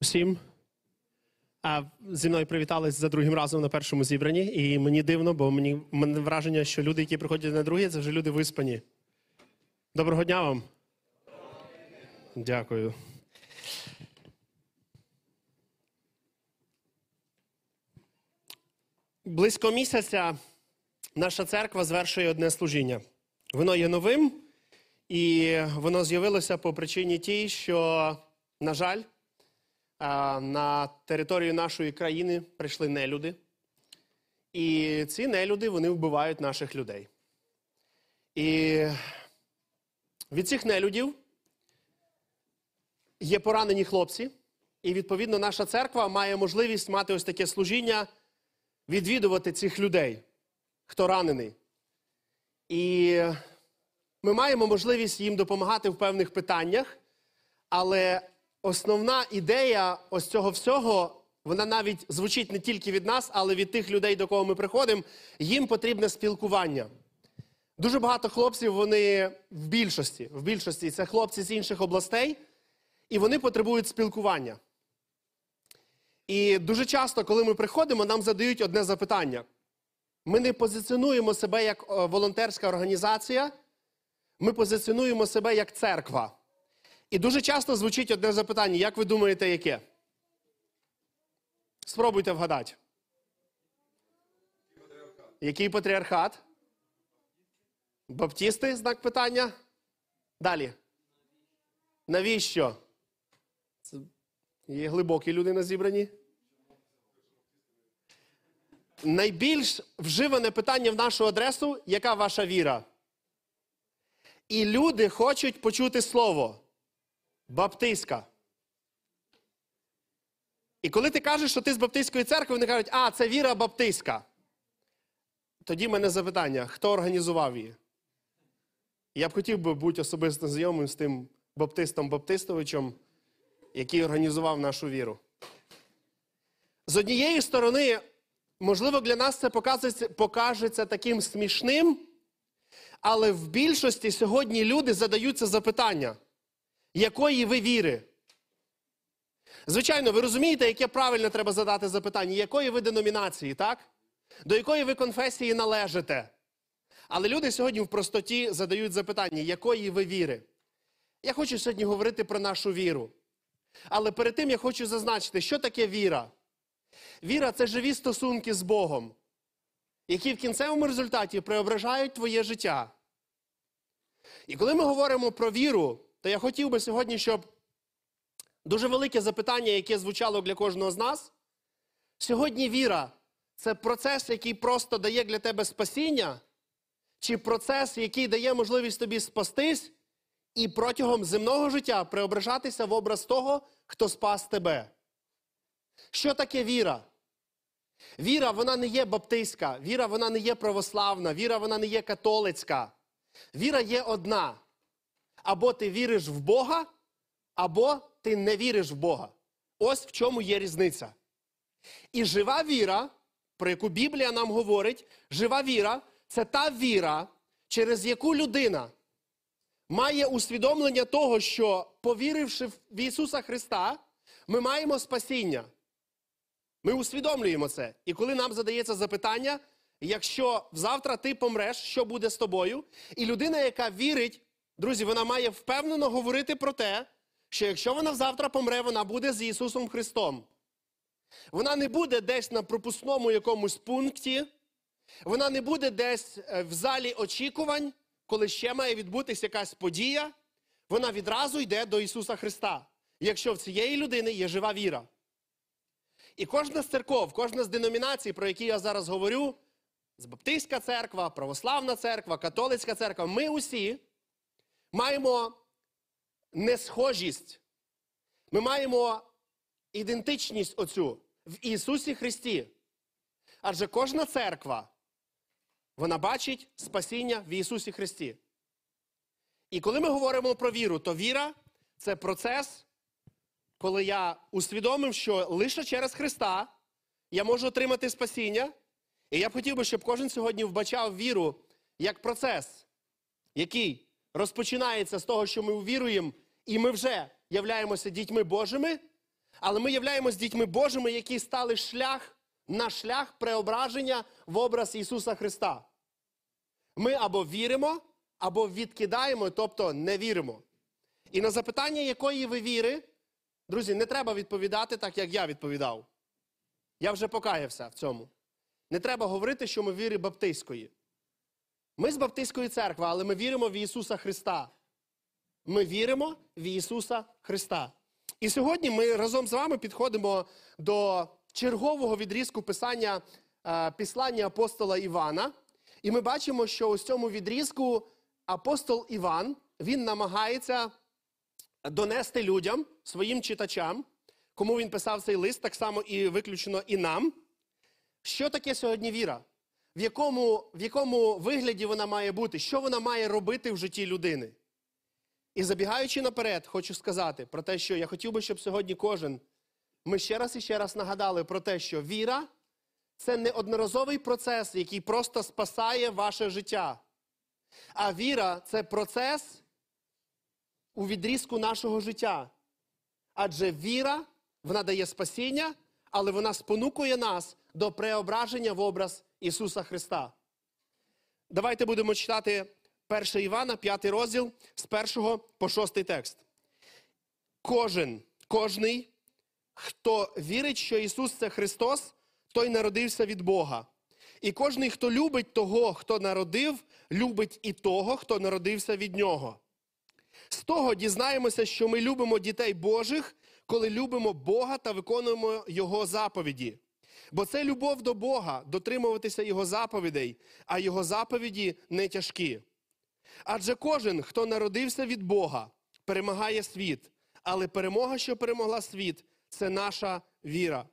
всім. А зі мною привітались за другим разом на першому зібранні, і мені дивно, бо мені мене враження, що люди, які приходять на друге, це вже люди виспані. Доброго дня вам. Дякую. Близько місяця наша церква звершує одне служіння. Воно є новим, і воно з'явилося по причині тій, що, на жаль, на територію нашої країни прийшли нелюди. І ці нелюди вони вбивають наших людей. І від цих нелюдів є поранені хлопці, і відповідно наша церква має можливість мати ось таке служіння, відвідувати цих людей, хто ранений. І ми маємо можливість їм допомагати в певних питаннях, але основна ідея ось цього всього, вона навіть звучить не тільки від нас, але від тих людей, до кого ми приходимо, їм потрібне спілкування. Дуже багато хлопців, вони в більшості, в більшості це хлопці з інших областей, і вони потребують спілкування. І дуже часто, коли ми приходимо, нам задають одне запитання. Ми не позиціонуємо себе як е, волонтерська організація, ми позиціонуємо себе як церква. І дуже часто звучить одне запитання: як ви думаєте, яке? Спробуйте вгадати. Який патріархат? Баптісти? Знак питання. Далі. Навіщо? Це є глибокі люди на зібранні. Найбільш вживане питання в нашу адресу яка ваша віра? І люди хочуть почути слово баптистська. І коли ти кажеш, що ти з Баптистської церкви, вони кажуть, а, це віра баптистська. Тоді мене запитання: хто організував її? Я б хотів би бути особисто знайомим з тим Баптистом Баптистовичем, який організував нашу віру. З однієї сторони, можливо, для нас це покажеться, покажеться таким смішним, але в більшості сьогодні люди задаються запитання, якої ви віри? Звичайно, ви розумієте, яке правильно треба задати запитання, якої ви деномінації, так? До якої ви конфесії належите? Але люди сьогодні в простоті задають запитання, якої ви віри? Я хочу сьогодні говорити про нашу віру. Але перед тим я хочу зазначити, що таке віра. Віра це живі стосунки з Богом, які в кінцевому результаті преображають твоє життя. І коли ми говоримо про віру, то я хотів би сьогодні, щоб дуже велике запитання, яке звучало для кожного з нас. Сьогодні віра це процес, який просто дає для тебе спасіння, чи процес, який дає можливість тобі спастись і протягом земного життя преображатися в образ того, хто спас тебе. Що таке віра? Віра, вона не є баптистська, віра, вона не є православна, віра, вона не є католицька. Віра є одна. Або ти віриш в Бога, або ти не віриш в Бога. Ось в чому є різниця. І жива віра, про яку Біблія нам говорить, жива віра це та віра, через яку людина має усвідомлення того, що, повіривши в Ісуса Христа, ми маємо спасіння. Ми усвідомлюємо це. І коли нам задається запитання, якщо завтра ти помреш, що буде з тобою? І людина, яка вірить, друзі, вона має впевнено говорити про те, що якщо вона завтра помре, вона буде з Ісусом Христом. Вона не буде десь на пропускному якомусь пункті, вона не буде десь е, в залі очікувань, коли ще має відбутися якась подія. Вона відразу йде до Ісуса Христа, якщо в цієї людини є жива віра. І кожна з церков, кожна з деномінацій, про які я зараз говорю, з Баптистська церква, Православна церква, Католицька церква, ми усі маємо несхожість. Ми маємо ідентичність оцю в Ісусі Христі. Адже кожна церква, вона бачить спасіння в Ісусі Христі. І коли ми говоримо про віру, то віра це процес, коли я усвідомив, що лише через Христа я можу отримати спасіння. І я б хотів би, щоб кожен сьогодні вбачав віру як процес, який розпочинається з того, що ми увіруємо, і ми вже являємося дітьми Божими, Але ми являємось дітьми Божими, які стали шлях на шлях преображення в образ Ісуса Христа. Ми або віримо, або відкидаємо, тобто не віримо. І на запитання, якої ви віри, друзі, не треба відповідати так, як я відповідав. Я вже покаявся в цьому. Не треба говорити, що ми віри баптистської. Ми з Баптистської церкви, але ми віримо в Ісуса Христа. Ми віримо в Ісуса Христа. І сьогодні ми разом з вами підходимо до чергового відрізку писання е, післання апостола Івана. І ми бачимо, що у цьому відрізку апостол Іван він намагається донести людям, своїм читачам, кому він писав цей лист, так само і виключно і нам. Що таке сьогодні віра? В якому, в якому вигляді вона має бути, що вона має робити в житті людини? І забігаючи наперед, хочу сказати про те, що я хотів би, щоб сьогодні кожен ми ще раз і ще раз нагадали про те, що віра це не одноразовий процес, який просто спасає ваше життя. А віра це процес у відрізку нашого життя. Адже віра вона дає спасіння, але вона спонукує нас до преображення в образ Ісуса Христа. Давайте будемо читати 1 Івана, 5 розділ з 1 по 6 текст. Кожен, кожний, хто вірить, що Ісус це Христос, той народився від Бога. І кожний, хто любить того, хто народив, любить і того, хто народився від нього. З того дізнаємося, що ми любимо дітей Божих, коли любимо Бога та виконуємо Його заповіді. Бо це любов до Бога, дотримуватися Його заповідей, а Його заповіді не тяжкі. Адже кожен, хто народився від Бога, перемагає світ, але перемога, що перемогла світ, це наша віра.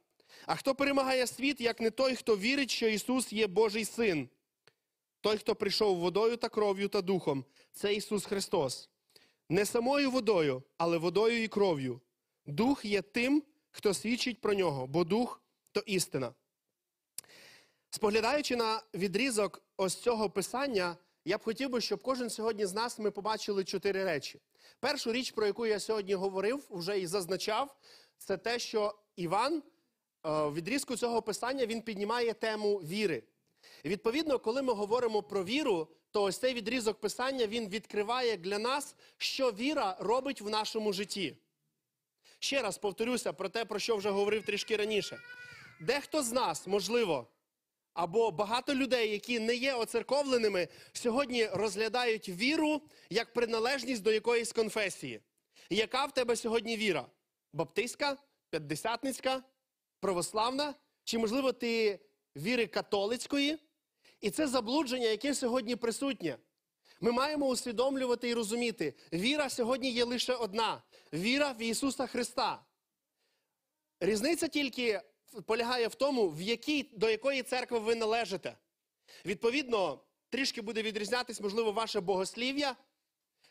А хто перемагає світ, як не той, хто вірить, що Ісус є Божий Син? Той, хто прийшов водою та кров'ю та духом, це Ісус Христос. Не самою водою, але водою і кров'ю. Дух є тим, хто свідчить про нього, бо дух то істина. Споглядаючи на відрізок ось цього писання, я б хотів би, щоб кожен сьогодні з нас ми побачили чотири речі. Першу річ, про яку я сьогодні говорив, вже і зазначав, це те, що Іван е, в відрізку цього писання він піднімає тему віри. І відповідно, коли ми говоримо про віру, то ось цей відрізок писання він відкриває для нас, що віра робить в нашому житті. Ще раз повторюся про те, про що вже говорив трішки раніше. Дехто з нас, можливо, або багато людей, які не є оцерковленими, сьогодні розглядають віру як приналежність до якоїсь конфесії. Яка в тебе сьогодні віра? Баптистська, п'ятдесятницька, православна? Чи, можливо, ти віри католицької? І це заблудження, яке сьогодні присутнє. Ми маємо усвідомлювати і розуміти, віра сьогодні є лише одна віра в Ісуса Христа. Різниця тільки полягає в тому, в якій, до якої церкви ви належите. Відповідно, трішки буде відрізнятися, можливо, ваше богослів'я,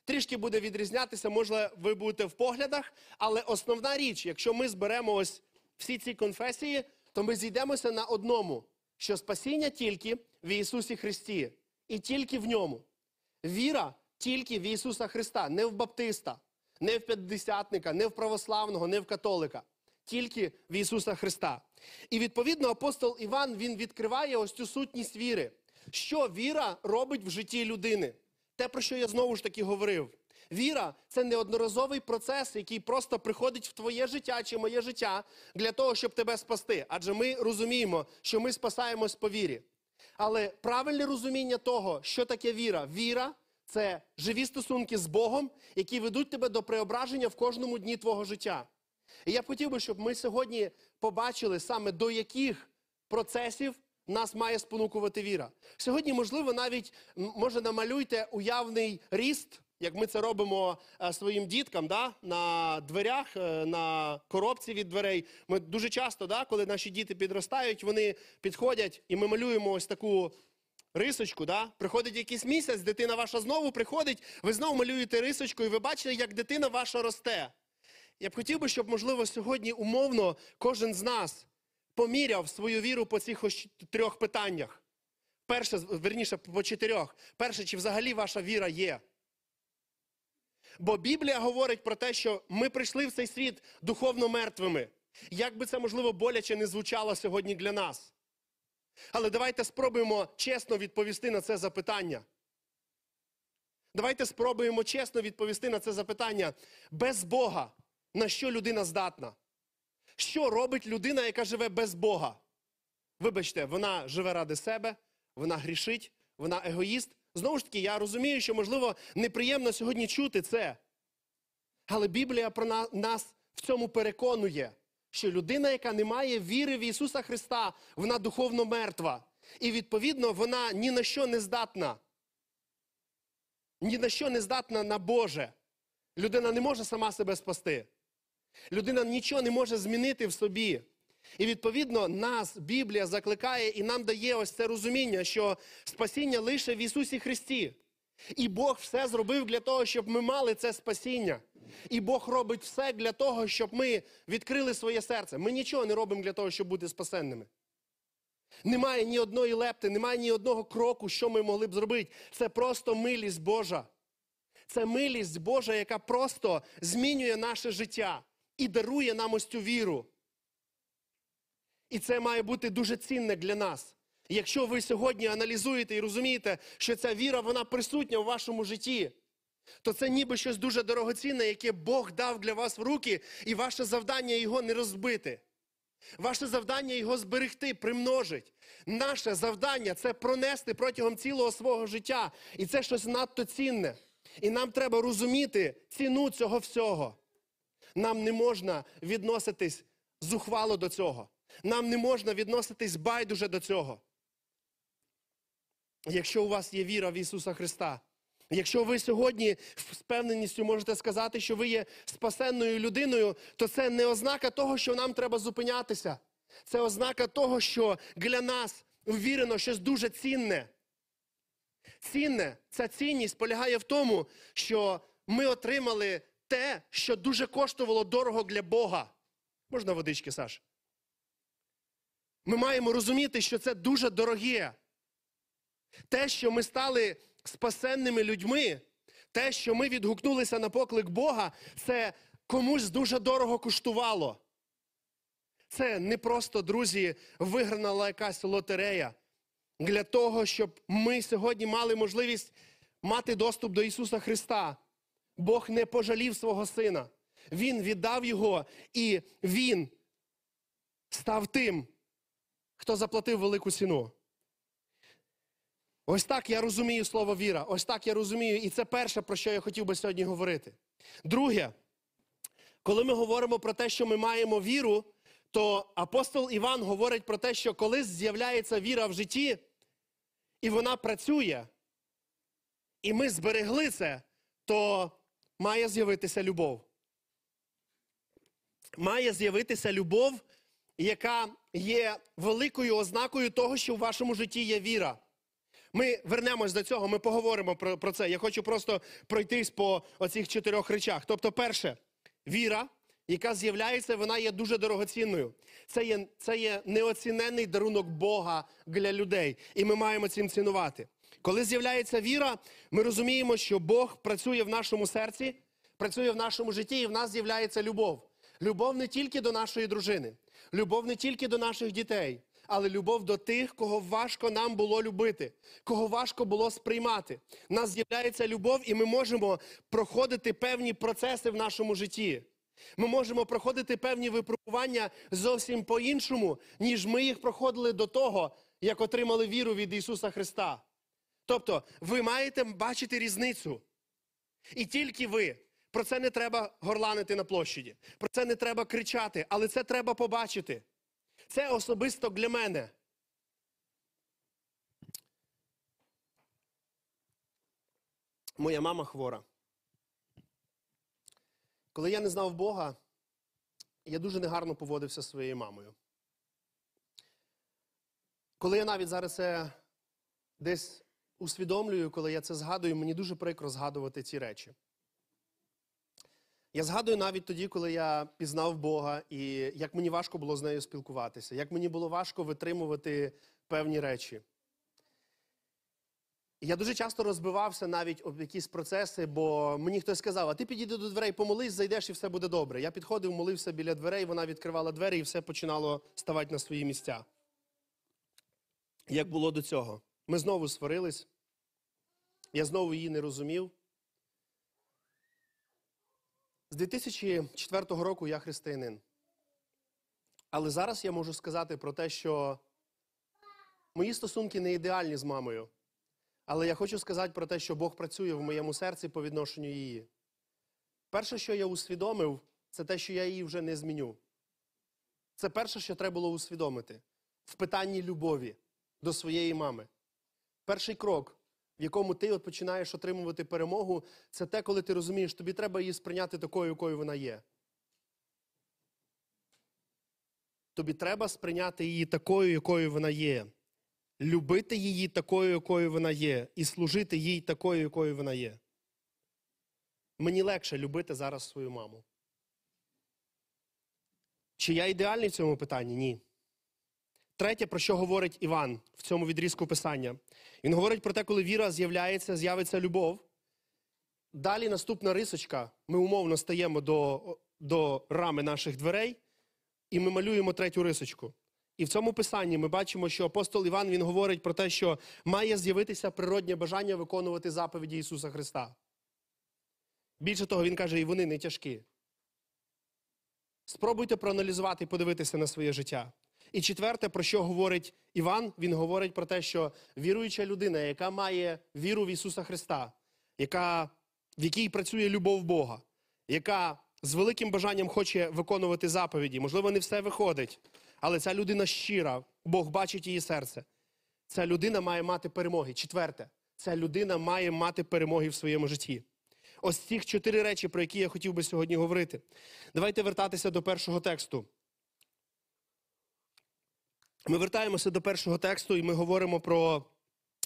трішки буде відрізнятися, можливо, ви будете в поглядах, але основна річ, якщо ми зберемо ось всі ці конфесії, то ми зійдемося на одному, що спасіння тільки в Ісусі Христі і тільки в ньому. Віра тільки в Ісуса Христа, не в баптиста, не в п'ятдесятника, не в православного, не в католика. Тільки в Ісуса Христа. І відповідно апостол Іван він відкриває ось цю сутність віри. Що віра робить в житті людини? Те, про що я знову ж таки говорив. Віра це неодноразовий процес, який просто приходить в твоє життя чи моє життя для того, щоб тебе спасти. Адже ми розуміємо, що ми спасаємось по вірі. Але правильне розуміння того, що таке віра, віра це живі стосунки з Богом, які ведуть тебе до преображення в кожному дні твого життя. І я б хотів би, щоб ми сьогодні побачили саме до яких процесів нас має спонукувати віра. Сьогодні, можливо, навіть може намалюйте уявний ріст, як ми це робимо е, своїм діткам да? на дверях, е, на коробці від дверей. Ми дуже часто, да, коли наші діти підростають, вони підходять і ми малюємо ось таку. Рисочку, да? приходить якийсь місяць, дитина ваша знову приходить, ви знову малюєте рисочку, і ви бачите, як дитина ваша росте. Я б хотів би, щоб, можливо, сьогодні умовно кожен з нас поміряв свою віру по цих трьох питаннях. Перше, верніше, по чотирьох. Перше, чи взагалі ваша віра є? Бо Біблія говорить про те, що ми прийшли в цей світ духовно мертвими. Як би це можливо боляче не звучало сьогодні для нас. Але давайте спробуємо чесно відповісти на це запитання. Давайте спробуємо чесно відповісти на це запитання. Без Бога, на що людина здатна? Що робить людина, яка живе без Бога? Вибачте, вона живе ради себе, вона грішить, вона егоїст. Знову ж таки, я розумію, що, можливо, неприємно сьогодні чути це. Але Біблія про нас в цьому переконує, що людина, яка не має віри в Ісуса Христа, вона духовно мертва. І відповідно вона ні на що не здатна. Ні на що не здатна на Боже. Людина не може сама себе спасти. Людина нічого не може змінити в собі. І відповідно нас Біблія закликає і нам дає ось це розуміння, що спасіння лише в Ісусі Христі. І Бог все зробив для того, щоб ми мали це спасіння. І Бог робить все для того, щоб ми відкрили своє серце. Ми нічого не робимо для того, щоб бути спасенними. Немає ні одної лепти, немає ні одного кроку, що ми могли б зробити. Це просто милість Божа. Це милість Божа, яка просто змінює наше життя і дарує нам ось цю віру. І це має бути дуже цінне для нас. Якщо ви сьогодні аналізуєте і розумієте, що ця віра вона присутня в вашому житті, то це ніби щось дуже дорогоцінне, яке Бог дав для вас в руки, і ваше завдання його не розбити. Ваше завдання його зберегти, примножить. Наше завдання це пронести протягом цілого свого життя. І це щось надто цінне. І нам треба розуміти ціну цього всього. Нам не можна відноситись зухвало до цього. Нам не можна відноситись байдуже до цього. Якщо у вас є віра в Ісуса Христа, якщо ви сьогодні з впевненістю можете сказати, що ви є спасенною людиною, то це не ознака того, що нам треба зупинятися. Це ознака того, що для нас ввірено щось дуже цінне. Цінне, ця цінність полягає в тому, що ми отримали те, що дуже коштувало дорого для Бога. Можна водички, Саш? Ми маємо розуміти, що це дуже дороге. Те, що ми стали спасенними людьми, те, що ми відгукнулися на поклик Бога, це комусь дуже дорого коштувало. Це не просто, друзі, виграна якась лотерея для того, щоб ми сьогодні мали можливість мати доступ до Ісуса Христа. Бог не пожалів свого сина. Він віддав його, і Він став тим, хто заплатив велику ціну. Ось так я розумію слово віра. Ось так я розумію. І це перше, про що я хотів би сьогодні говорити. Друге, коли ми говоримо про те, що ми маємо віру, то апостол Іван говорить про те, що коли з'являється віра в житті, і вона працює, і ми зберегли це, то має з'явитися любов. Має з'явитися любов, яка є великою ознакою того, що в вашому житті є віра. Ми вернемось до цього, ми поговоримо про, про це. Я хочу просто пройтись по оцих чотирьох речах. Тобто, перше, віра, яка з'являється, вона є дуже дорогоцінною. Це є, це є неоціненний дарунок Бога для людей, і ми маємо цим цінувати. Коли з'являється віра, ми розуміємо, що Бог працює в нашому серці, працює в нашому житті, і в нас з'являється любов. Любов не тільки до нашої дружини, любов не тільки до наших дітей, але любов до тих, кого важко нам було любити, кого важко було сприймати. У нас з'являється любов, і ми можемо проходити певні процеси в нашому житті. Ми можемо проходити певні випробування зовсім по-іншому, ніж ми їх проходили до того, як отримали віру від Ісуса Христа. Тобто, ви маєте бачити різницю. І тільки ви. Про це не треба горланити на площаді, про це не треба кричати, але це треба побачити. Це особисто для мене. Моя мама хвора. Коли я не знав Бога, я дуже негарно поводився зі своєю мамою. Коли я навіть зараз десь усвідомлюю, коли я це згадую, мені дуже прикро згадувати ці речі. Я згадую навіть тоді, коли я пізнав Бога, і як мені важко було з нею спілкуватися, як мені було важко витримувати певні речі. Я дуже часто розбивався навіть об якісь процеси, бо мені хтось сказав, а ти підійди до дверей, помолись, зайдеш і все буде добре. Я підходив, молився біля дверей, вона відкривала двері і все починало ставати на свої місця. Як було до цього? Ми знову сварились, я знову її не розумів. З 2004 року я християнин. Але зараз я можу сказати про те, що мої стосунки не ідеальні з мамою. Але я хочу сказати про те, що Бог працює в моєму серці по відношенню її. Перше, що я усвідомив, це те, що я її вже не зміню. Це перше, що треба було усвідомити в питанні любові до своєї мами. Перший крок, в якому ти от починаєш отримувати перемогу, це те, коли ти розумієш, тобі треба її сприйняти такою, якою вона є. Тобі треба сприйняти її такою, якою вона є. Любити її такою, якою вона є, і служити їй такою, якою вона є. Мені легше любити зараз свою маму. Чи я ідеальний в цьому питанні? Ні. Третє, про що говорить Іван в цьому відрізку писання. Він говорить про те, коли віра з'являється, з'явиться любов. Далі наступна рисочка. Ми умовно стаємо до, до рами наших дверей, і ми малюємо третю рисочку. І в цьому писанні ми бачимо, що апостол Іван він говорить про те, що має з'явитися природнє бажання виконувати заповіді Ісуса Христа. Більше того, він каже, і вони не тяжкі. Спробуйте проаналізувати і подивитися на своє життя. І четверте, про що говорить Іван, він говорить про те, що віруюча людина, яка має віру в Ісуса Христа, яка, в якій працює любов Бога, яка з великим бажанням хоче виконувати заповіді, можливо, не все виходить, але ця людина щира, Бог бачить її серце. Ця людина має мати перемоги. Четверте, ця людина має мати перемоги в своєму житті. Ось цих чотири речі, про які я хотів би сьогодні говорити. Давайте вертатися до першого тексту. Ми вертаємося до першого тексту і ми говоримо про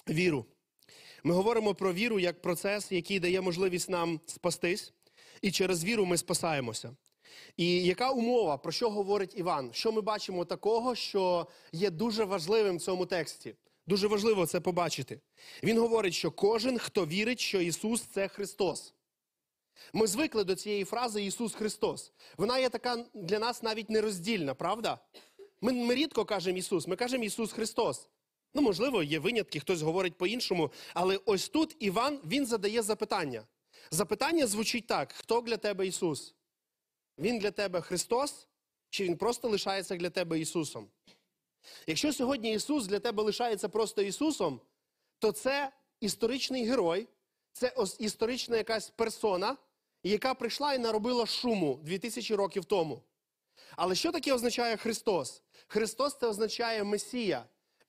віру. Ми говоримо про віру як процес, який дає можливість нам спастись, і через віру ми спасаємося. І яка умова, про що говорить Іван? Що ми бачимо такого, що є дуже важливим в цьому тексті? Дуже важливо це побачити. Він говорить, що кожен, хто вірить, що Ісус це Христос. Ми звикли до цієї фрази Ісус Христос. Вона є така для нас навіть нероздільна, правда? Ми, ми рідко кажемо Ісус, ми кажемо Ісус Христос. Ну, можливо, є винятки, хтось говорить по-іншому, але ось тут Іван він задає запитання. Запитання звучить так: хто для тебе Ісус? Він для тебе Христос, чи Він просто лишається для тебе Ісусом? Якщо сьогодні Ісус для тебе лишається просто Ісусом, то це історичний герой, це історична якась персона, яка прийшла і наробила шуму 2000 років тому. Але що таке означає Христос? Христос це означає Месія,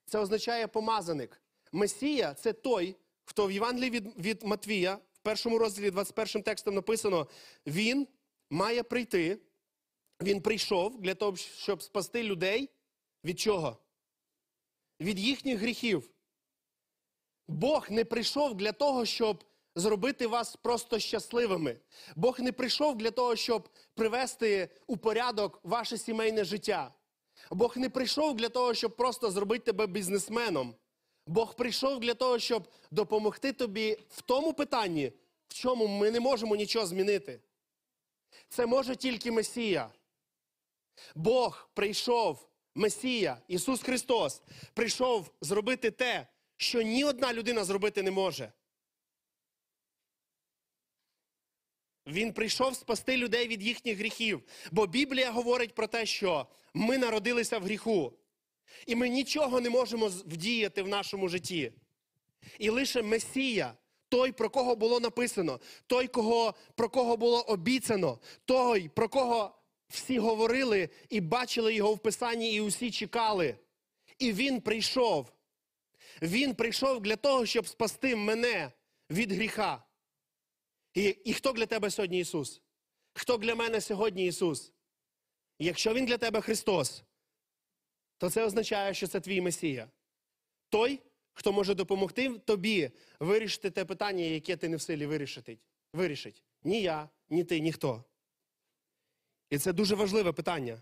це означає помазаник. Месія це той, хто в Євангелії від, від Матвія, в першому розділі 21 текстом написано: Він має прийти, він прийшов для того, щоб спасти людей. Від чого? Від їхніх гріхів. Бог не прийшов для того, щоб зробити вас просто щасливими. Бог не прийшов для того, щоб привести у порядок ваше сімейне життя. Бог не прийшов для того, щоб просто зробити тебе бізнесменом. Бог прийшов для того, щоб допомогти тобі в тому питанні, в чому ми не можемо нічого змінити. Це може тільки Месія. Бог прийшов, Месія, Ісус Христос, прийшов зробити те, що ні одна людина зробити не може. Він прийшов спасти людей від їхніх гріхів. Бо Біблія говорить про те, що ми народилися в гріху, і ми нічого не можемо вдіяти в нашому житті. І лише Месія, той, про кого було написано, той, кого, про кого було обіцяно, той, про кого всі говорили і бачили його в Писанні, і усі чекали. І він прийшов. Він прийшов для того, щоб спасти мене від гріха. І, і хто для тебе сьогодні Ісус? Хто для мене сьогодні Ісус? Якщо Він для тебе Христос, то це означає, що це твій Месія. Той, хто може допомогти тобі вирішити те питання, яке ти не в силі вирішити. вирішить. Ні я, ні ти, ніхто. І це дуже важливе питання.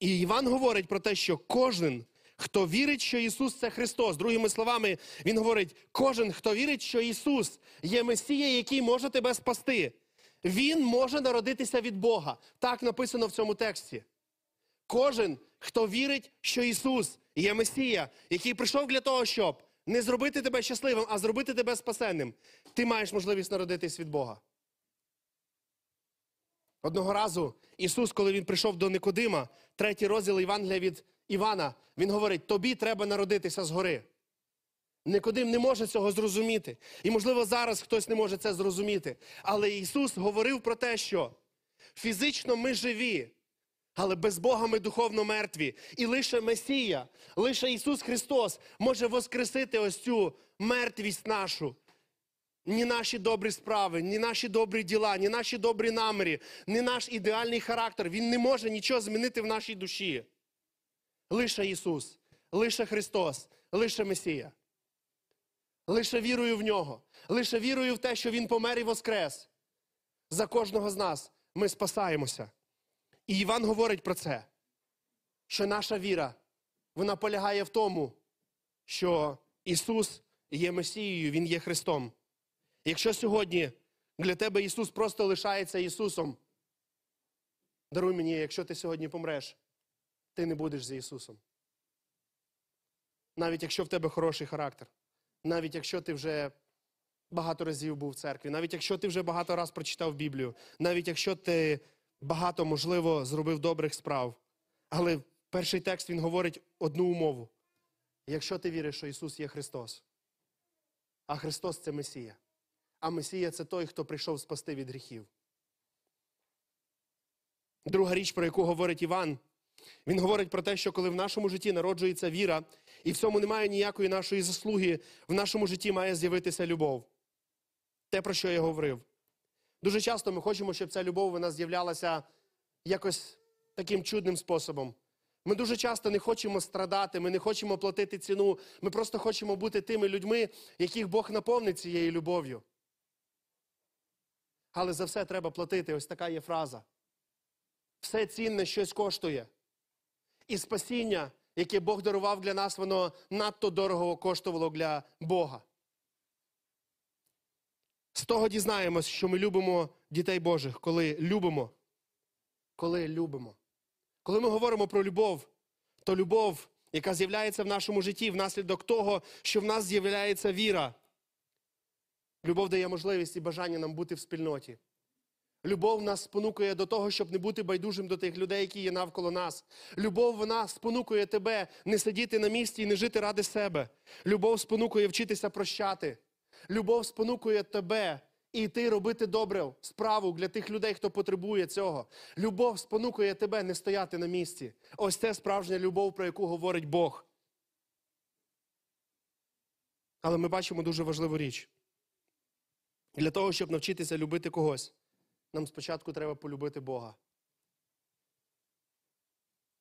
І Іван говорить про те, що кожен, хто вірить, що Ісус це Христос. Другими словами, Він говорить: кожен, хто вірить, що Ісус є Месія, який може тебе спасти. Він може народитися від Бога. Так написано в цьому тексті. Кожен, хто вірить, що Ісус є Месія, який прийшов для того, щоб не зробити тебе щасливим, а зробити тебе спасенним, ти маєш можливість народитись від Бога. Одного разу Ісус, коли Він прийшов до Никодима, третій розділ Євангелія від Івана, Він говорить: тобі треба народитися згори. Никодим не може цього зрозуміти. І, можливо, зараз хтось не може це зрозуміти. Але Ісус говорив про те, що фізично ми живі, але без Бога ми духовно мертві. І лише Месія, лише Ісус Христос може воскресити ось цю мертвість нашу. Ні наші добрі справи, ні наші добрі діла, ні наші добрі наміри, ні наш ідеальний характер. Він не може нічого змінити в нашій душі. Лише Ісус, лише Христос, лише Месія. Лише вірою в нього, лише вірою в те, що Він помер і воскрес. За кожного з нас ми спасаємося. І Іван говорить про це, що наша віра, вона полягає в тому, що Ісус є Месією, Він є Христом. Якщо сьогодні для тебе Ісус просто лишається Ісусом, даруй мені, якщо ти сьогодні помреш, ти не будеш за Ісусом. Навіть якщо в тебе хороший характер, навіть якщо ти вже багато разів був в церкві, навіть якщо ти вже багато разів прочитав Біблію, навіть якщо ти багато, можливо, зробив добрих справ. Але перший текст він говорить одну умову. Якщо ти віриш, що Ісус є Христос, а Христос це Месія. А Месія це той, хто прийшов спасти від гріхів. Друга річ, про яку говорить Іван, він говорить про те, що коли в нашому житті народжується віра, і в цьому немає ніякої нашої заслуги, в нашому житті має з'явитися любов. Те, про що я говорив. Дуже часто ми хочемо, щоб ця любов вона з'являлася якось таким чудним способом. Ми дуже часто не хочемо страдати, ми не хочемо платити ціну. Ми просто хочемо бути тими людьми, яких Бог наповнить цією любов'ю. Але за все треба платити. Ось така є фраза. Все цінне щось коштує. І спасіння, яке Бог дарував для нас, воно надто дорого коштувало для Бога. З того дізнаємось, що ми любимо дітей Божих, коли любимо. Коли любимо. Коли ми говоримо про любов, то любов, яка з'являється в нашому житті внаслідок того, що в нас з'являється віра. Любов дає можливість і бажання нам бути в спільноті. Любов нас спонукує до того, щоб не бути байдужим до тих людей, які є навколо нас. Любов вона спонукує тебе не сидіти на місці і не жити ради себе. Любов спонукує вчитися прощати. Любов спонукує тебе іти робити добру справу для тих людей, хто потребує цього. Любов спонукує тебе не стояти на місці. Ось це справжня любов, про яку говорить Бог. Але ми бачимо дуже важливу річ. Для того, щоб навчитися любити когось, нам спочатку треба полюбити Бога.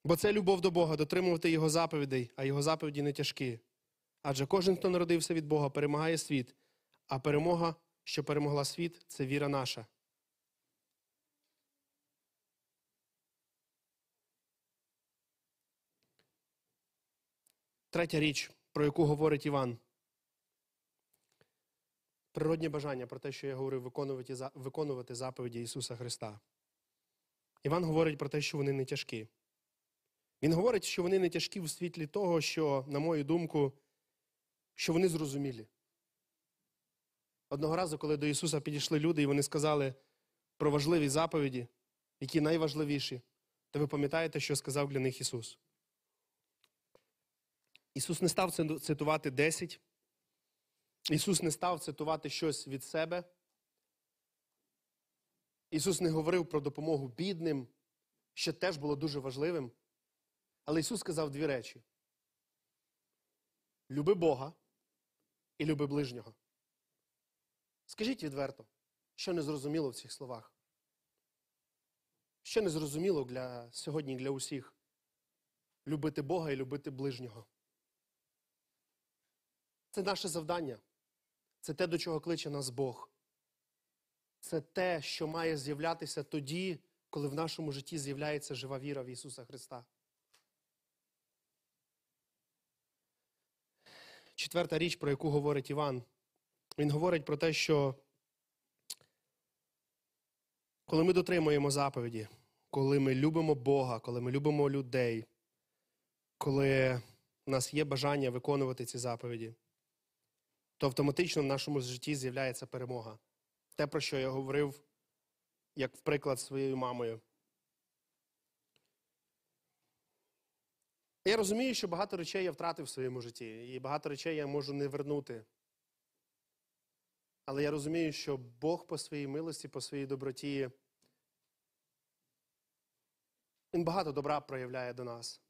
Бо це любов до Бога, дотримувати Його заповідей, а Його заповіді не тяжкі. Адже кожен, хто народився від Бога, перемагає світ, а перемога, що перемогла світ, це віра наша. Третя річ, про яку говорить Іван. Природнє бажання про те, що я говорив, виконувати, виконувати заповіді Ісуса Христа. Іван говорить про те, що вони не тяжкі. Він говорить, що вони не тяжкі в світлі того, що, на мою думку, що вони зрозумілі. Одного разу, коли до Ісуса підійшли люди, і вони сказали про важливі заповіді, які найважливіші, то ви пам'ятаєте, що сказав для них Ісус. Ісус не став цитувати 10. Ісус не став цитувати щось від себе. Ісус не говорив про допомогу бідним, що теж було дуже важливим. Але Ісус сказав дві речі: люби Бога і люби ближнього. Скажіть відверто, що не зрозуміло в цих словах? Що не зрозуміло для сьогодні для усіх? Любити Бога і любити ближнього. Це наше завдання. Це те, до чого кличе нас Бог. Це те, що має з'являтися тоді, коли в нашому житті з'являється жива віра в Ісуса Христа. четверта річ, про яку говорить Іван. Він говорить про те, що коли ми дотримуємо заповіді, коли ми любимо Бога, коли ми любимо людей, коли у нас є бажання виконувати ці заповіді, то автоматично в нашому житті з'являється перемога. Те, про що я говорив, як в приклад своєю мамою. Я розумію, що багато речей я втратив в своєму житті, і багато речей я можу не вернути. Але я розумію, що Бог по своїй милості, по своїй доброті, Він багато добра проявляє до нас.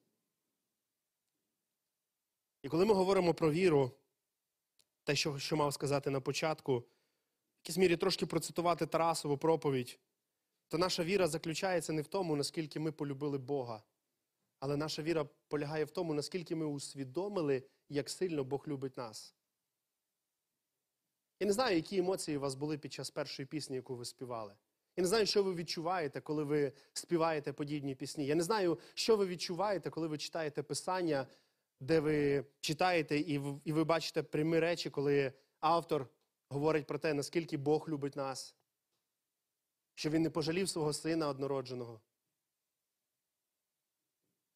І коли ми говоримо про віру, те, що, що мав сказати на початку, в якійсь мірі трошки процитувати Тарасову проповідь, то наша віра заключається не в тому, наскільки ми полюбили Бога, але наша віра полягає в тому, наскільки ми усвідомили, як сильно Бог любить нас. Я не знаю, які емоції у вас були під час першої пісні, яку ви співали. Я не знаю, що ви відчуваєте, коли ви співаєте подібні пісні. Я не знаю, що ви відчуваєте, коли ви читаєте писання, де ви читаєте і і ви бачите прямі речі, коли автор говорить про те, наскільки Бог любить нас, що Він не пожалів свого сина однородженого,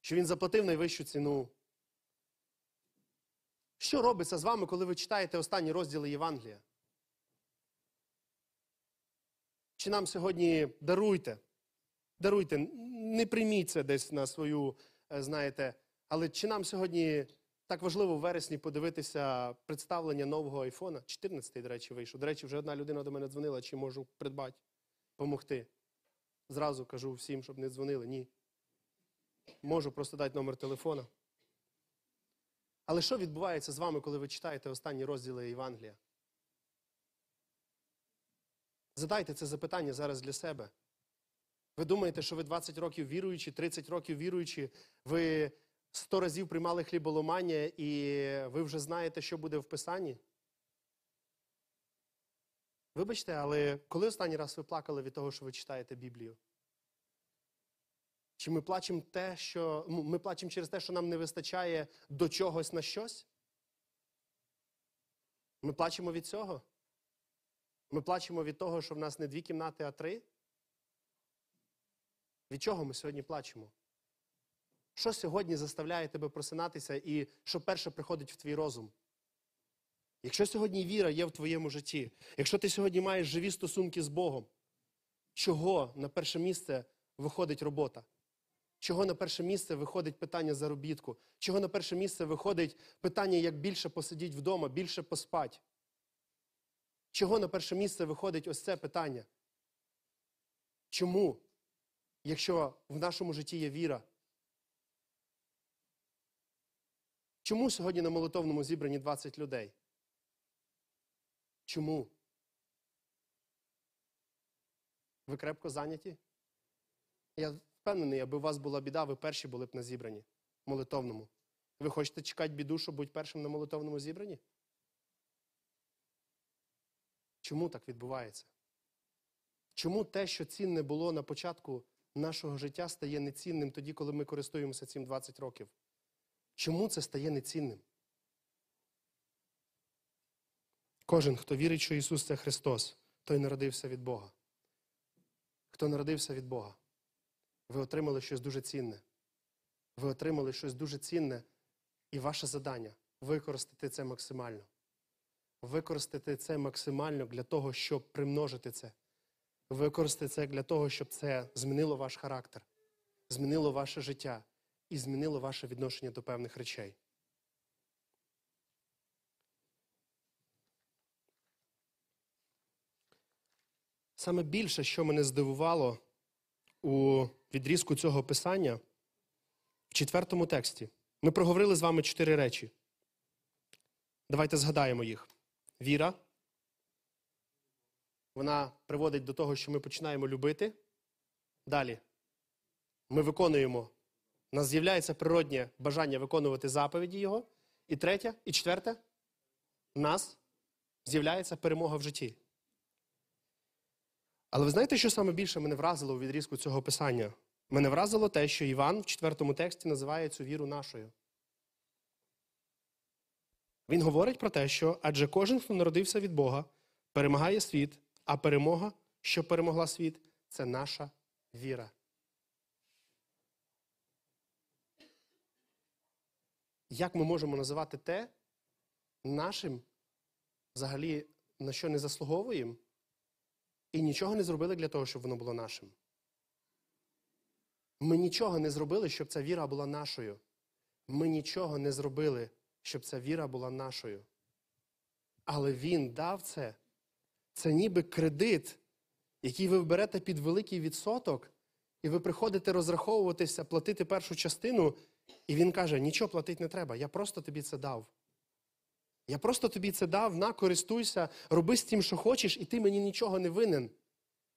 що Він заплатив найвищу ціну. Що робиться з вами, коли ви читаєте останні розділи Євангелія? Чи нам сьогодні даруйте? Даруйте, не прийміть це десь на свою, е, знаєте, але чи нам сьогодні так важливо в вересні подивитися представлення нового айфона? 14-й, до речі, вийшов. До речі, вже одна людина до мене дзвонила, чи можу придбати, допомогти. Зразу кажу всім, щоб не дзвонили. Ні. Можу просто дати номер телефона. Але що відбувається з вами, коли ви читаєте останні розділи Євангелія? Задайте це запитання зараз для себе. Ви думаєте, що ви 20 років віруючі, 30 років віруючі, ви 100 разів приймали хліболомання і ви вже знаєте, що буде в Писанні? Вибачте, але коли останній раз ви плакали від того, що ви читаєте Біблію? Чи ми плачемо те, що ну, ми плачемо через те, що нам не вистачає до чогось на щось? Ми плачемо від цього? Ми плачемо від того, що в нас не дві кімнати, а три? Від чого ми сьогодні плачемо? Що сьогодні заставляє тебе просинатися і що перше приходить в твій розум? Якщо сьогодні віра є в твоєму житті, якщо ти сьогодні маєш живі стосунки з Богом, чого на перше місце виходить робота? Чого на перше місце виходить питання заробітку? Чого на перше місце виходить питання, як більше посидіть вдома, більше поспать? Чого на перше місце виходить ось це питання? Чому, якщо в нашому житті є віра? Чому сьогодні на молитовному зібрані 20 людей? Чому? Ви крепко зайняті? Я впевнений, аби у вас була біда, ви перші були б на зібранні молитовному. Ви хочете чекати біду, щоб бути першим на молитовному зібранні? Чому так відбувається? Чому те, що цінне було на початку нашого життя, стає нецінним тоді, коли ми користуємося цим 20 років? Чому це стає нецінним? Кожен, хто вірить, що Ісус це Христос, той народився від Бога. Хто народився від Бога, ви отримали щось дуже цінне. Ви отримали щось дуже цінне, і ваше завдання використати це максимально. Використати це максимально для того, щоб примножити це. Використати це для того, щоб це змінило ваш характер, змінило ваше життя і змінило ваше відношення до певних речей. Саме більше, що мене здивувало у відрізку цього писання в четвертому тексті. Ми проговорили з вами чотири речі. Давайте згадаємо їх. Віра. Вона приводить до того, що ми починаємо любити. Далі. Ми виконуємо. Нас з'являється природнє бажання виконувати заповіді Його. І третє, і четверте, у нас з'являється перемога в житті. Але ви знаєте, що саме більше мене вразило у відрізку цього писання? Мене вразило те, що Іван в четвертому тексті називає цю віру нашою. Він говорить про те, що адже кожен, хто народився від Бога, перемагає світ, а перемога, що перемогла світ, це наша віра. Як ми можемо називати те нашим, взагалі, на що не заслуговуємо, і нічого не зробили для того, щоб воно було нашим? Ми нічого не зробили, щоб ця віра була нашою. Ми нічого не зробили, щоб ця віра була нашою. Але Він дав це. Це ніби кредит, який ви берете під великий відсоток, і ви приходите розраховуватися, платити першу частину, і він каже: нічого платити не треба, я просто тобі це дав. Я просто тобі це дав, на, користуйся, роби з тим, що хочеш, і ти мені нічого не винен.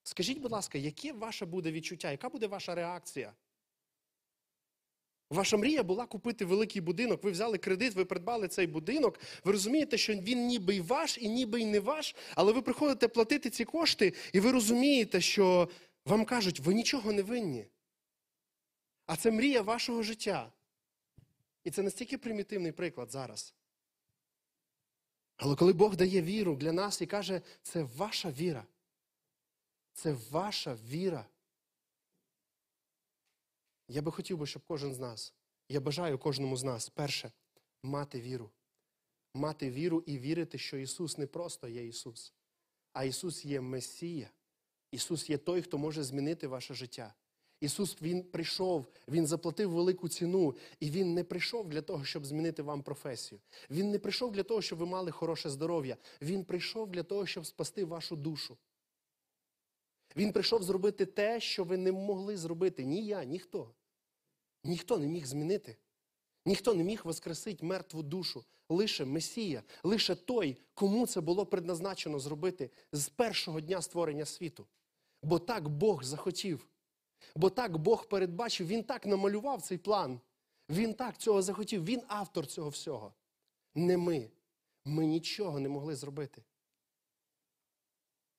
Скажіть, будь ласка, яке ваше буде відчуття, яка буде ваша реакція? Ваша мрія була купити великий будинок, ви взяли кредит, ви придбали цей будинок. Ви розумієте, що він ніби й ваш, і ніби й не ваш, але ви приходите платити ці кошти, і ви розумієте, що вам кажуть, ви нічого не винні. А це мрія вашого життя. І це настільки примітивний приклад зараз. Але коли Бог дає віру для нас і каже, це ваша віра. Це ваша віра. Я би хотів би, щоб кожен з нас, я бажаю кожному з нас, перше, мати віру. Мати віру і вірити, що Ісус не просто є Ісус, а Ісус є Месія. Ісус є той, хто може змінити ваше життя. Ісус Він прийшов, Він заплатив велику ціну, і Він не прийшов для того, щоб змінити вам професію. Він не прийшов для того, щоб ви мали хороше здоров'я. Він прийшов для того, щоб спасти вашу душу. Він прийшов зробити те, що ви не могли зробити. Ні я, ніхто. Ніхто не міг змінити. Ніхто не міг воскресити мертву душу. Лише Месія, лише той, кому це було предназначено зробити з першого дня створення світу. Бо так Бог захотів. Бо так Бог передбачив, Він так намалював цей план. Він так цього захотів, Він автор цього всього. Не ми. Ми нічого не могли зробити.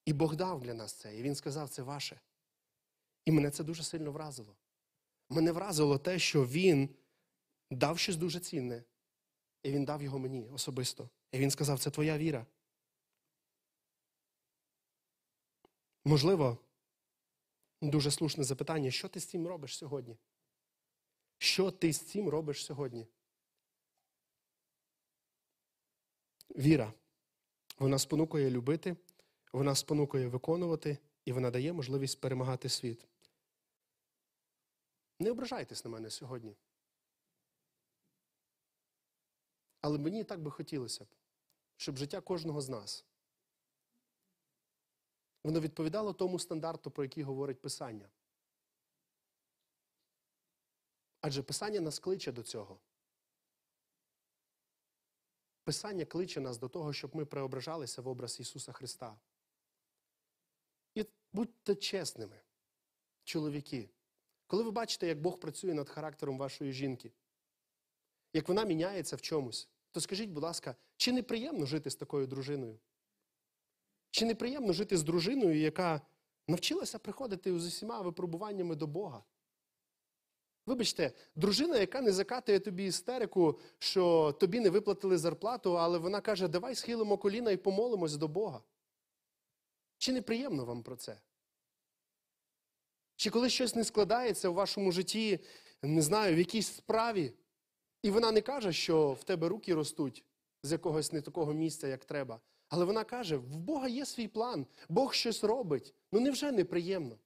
І Бог дав для нас це, і Він сказав, це ваше. І мене це дуже сильно вразило. Мене вразило те, що Він дав щось дуже цінне, і Він дав його мені особисто. І він сказав, це твоя віра. Можливо, дуже слушне запитання, що ти з цим робиш сьогодні? Що ти з цим робиш сьогодні? Віра. Вона спонукує любити, вона спонукує виконувати, і вона дає можливість перемагати світ. Не ображайтесь на мене сьогодні. Але мені так би хотілося б, щоб життя кожного з нас воно відповідало тому стандарту, про який говорить Писання. Адже Писання нас кличе до цього. Писання кличе нас до того, щоб ми преображалися в образ Ісуса Христа. І будьте чесними, чоловіки. Коли ви бачите, як Бог працює над характером вашої жінки, як вона міняється в чомусь, то скажіть, будь ласка, чи неприємно жити з такою дружиною? Чи неприємно жити з дружиною, яка навчилася приходити з усіма випробуваннями до Бога? Вибачте, дружина, яка не закатує тобі істерику, що тобі не виплатили зарплату, але вона каже, давай схилимо коліна і помолимось до Бога. Чи неприємно вам про це? Чи коли щось не складається в вашому житті, не знаю, в якійсь справі, і вона не каже, що в тебе руки ростуть з якогось не такого місця, як треба. Але вона каже: в Бога є свій план, Бог щось робить. Ну невже неприємно?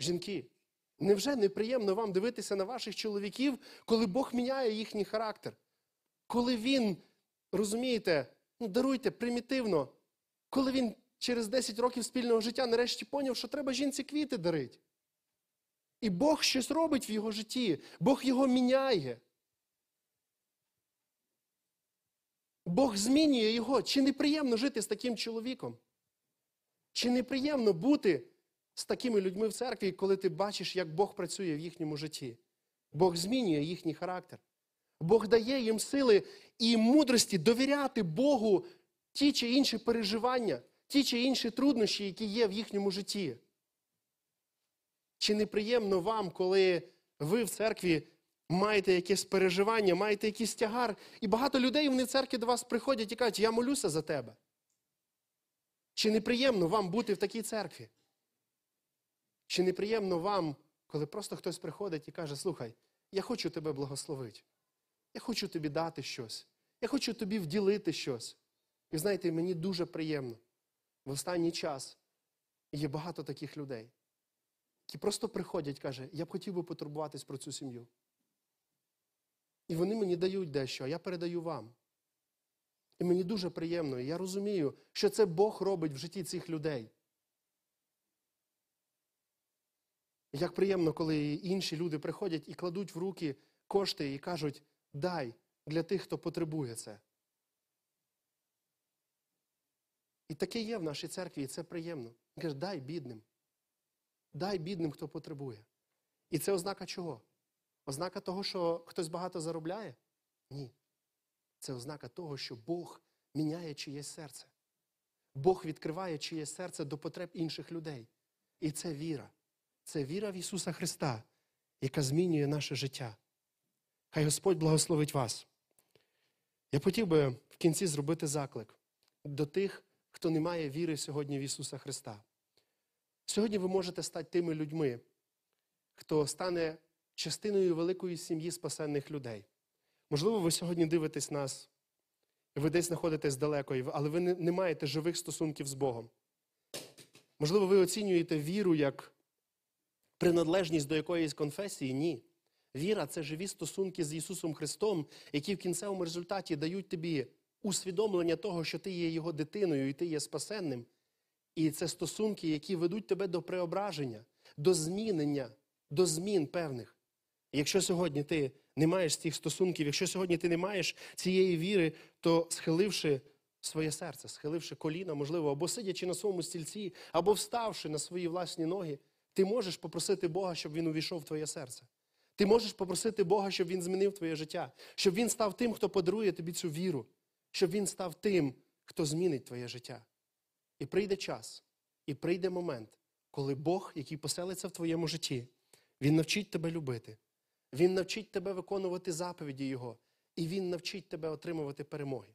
Жінки, невже неприємно вам дивитися на ваших чоловіків, коли Бог міняє їхній характер? Коли він, розумієте, ну даруйте примітивно, коли він через 10 років спільного життя нарешті поняв, що треба жінці квіти дарити. І Бог щось робить в його житті, Бог його міняє. Бог змінює його. Чи неприємно жити з таким чоловіком? Чи неприємно бути з такими людьми в церкві, коли ти бачиш, як Бог працює в їхньому житті? Бог змінює їхній характер. Бог дає їм сили і мудрості довіряти Богу ті чи інші переживання, ті чи інші труднощі, які є в їхньому житті. Чи неприємно вам, коли ви в церкві маєте якесь переживання, маєте якийсь тягар. І багато людей в церкві до вас приходять і кажуть, я молюся за тебе. Чи неприємно вам бути в такій церкві? Чи неприємно вам, коли просто хтось приходить і каже, слухай, я хочу тебе благословити. Я хочу тобі дати щось. Я хочу тобі вділити щось. І знаєте, мені дуже приємно. В останній час є багато таких людей, які просто приходять і кажуть, я б хотів би потурбуватись про цю сім'ю. І вони мені дають дещо, а я передаю вам. І мені дуже приємно, і я розумію, що це Бог робить в житті цих людей. Як приємно, коли інші люди приходять і кладуть в руки кошти і кажуть, дай для тих, хто потребує це. І таке є в нашій церкві, і це приємно. Він каже, дай бідним. Дай бідним, хто потребує. І це ознака чого? Ознака того, що хтось багато заробляє? Ні. Це ознака того, що Бог міняє чиєсь серце. Бог відкриває чиєсь серце до потреб інших людей. І це віра. Це віра в Ісуса Христа, яка змінює наше життя. Хай Господь благословить вас. Я хотів би в кінці зробити заклик до тих, хто не має віри сьогодні в Ісуса Христа. Сьогодні ви можете стати тими людьми, хто стане частиною великої сім'ї спасенних людей. Можливо, ви сьогодні дивитесь нас, ви десь знаходитесь далеко, але ви не, маєте живих стосунків з Богом. Можливо, ви оцінюєте віру як приналежність до якоїсь конфесії? Ні. Віра це живі стосунки з Ісусом Христом, які в кінцевому результаті дають тобі усвідомлення того, що ти є Його дитиною і ти є спасенним. І це стосунки, які ведуть тебе до преображення, до змінення, до змін певних. Якщо сьогодні ти не маєш цих стосунків, якщо сьогодні ти не маєш цієї віри, то схиливши своє серце, схиливши коліна, можливо, або сидячи на своєму стільці, або вставши на свої власні ноги, ти можеш попросити Бога, щоб він увійшов в твоє серце. Ти можеш попросити Бога, щоб він змінив твоє життя, щоб він став тим, хто подарує тобі цю віру, щоб він став тим, хто змінить твоє життя. І прийде час, і прийде момент, коли Бог, який поселиться в твоєму житті, Він навчить тебе любити, Він навчить тебе виконувати заповіді Його, і Він навчить тебе отримувати перемоги.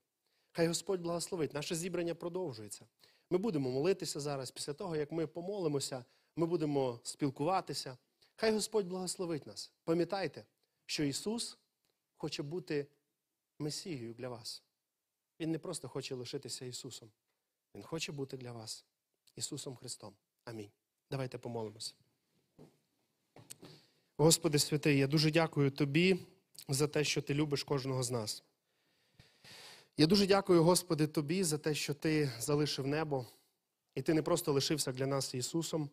Хай Господь благословить. Наше зібрання продовжується. Ми будемо молитися зараз. Після того, як ми помолимося, ми будемо спілкуватися. Хай Господь благословить нас. Пам'ятайте, що Ісус хоче бути Месією для вас. Він не просто хоче лишитися Ісусом. Він хоче бути для вас Ісусом Христом. Амінь. Давайте помолимося. Господи святий, я дуже дякую Тобі за те, що Ти любиш кожного з нас. Я дуже дякую, Господи, Тобі за те, що Ти залишив небо, і Ти не просто лишився для нас Ісусом,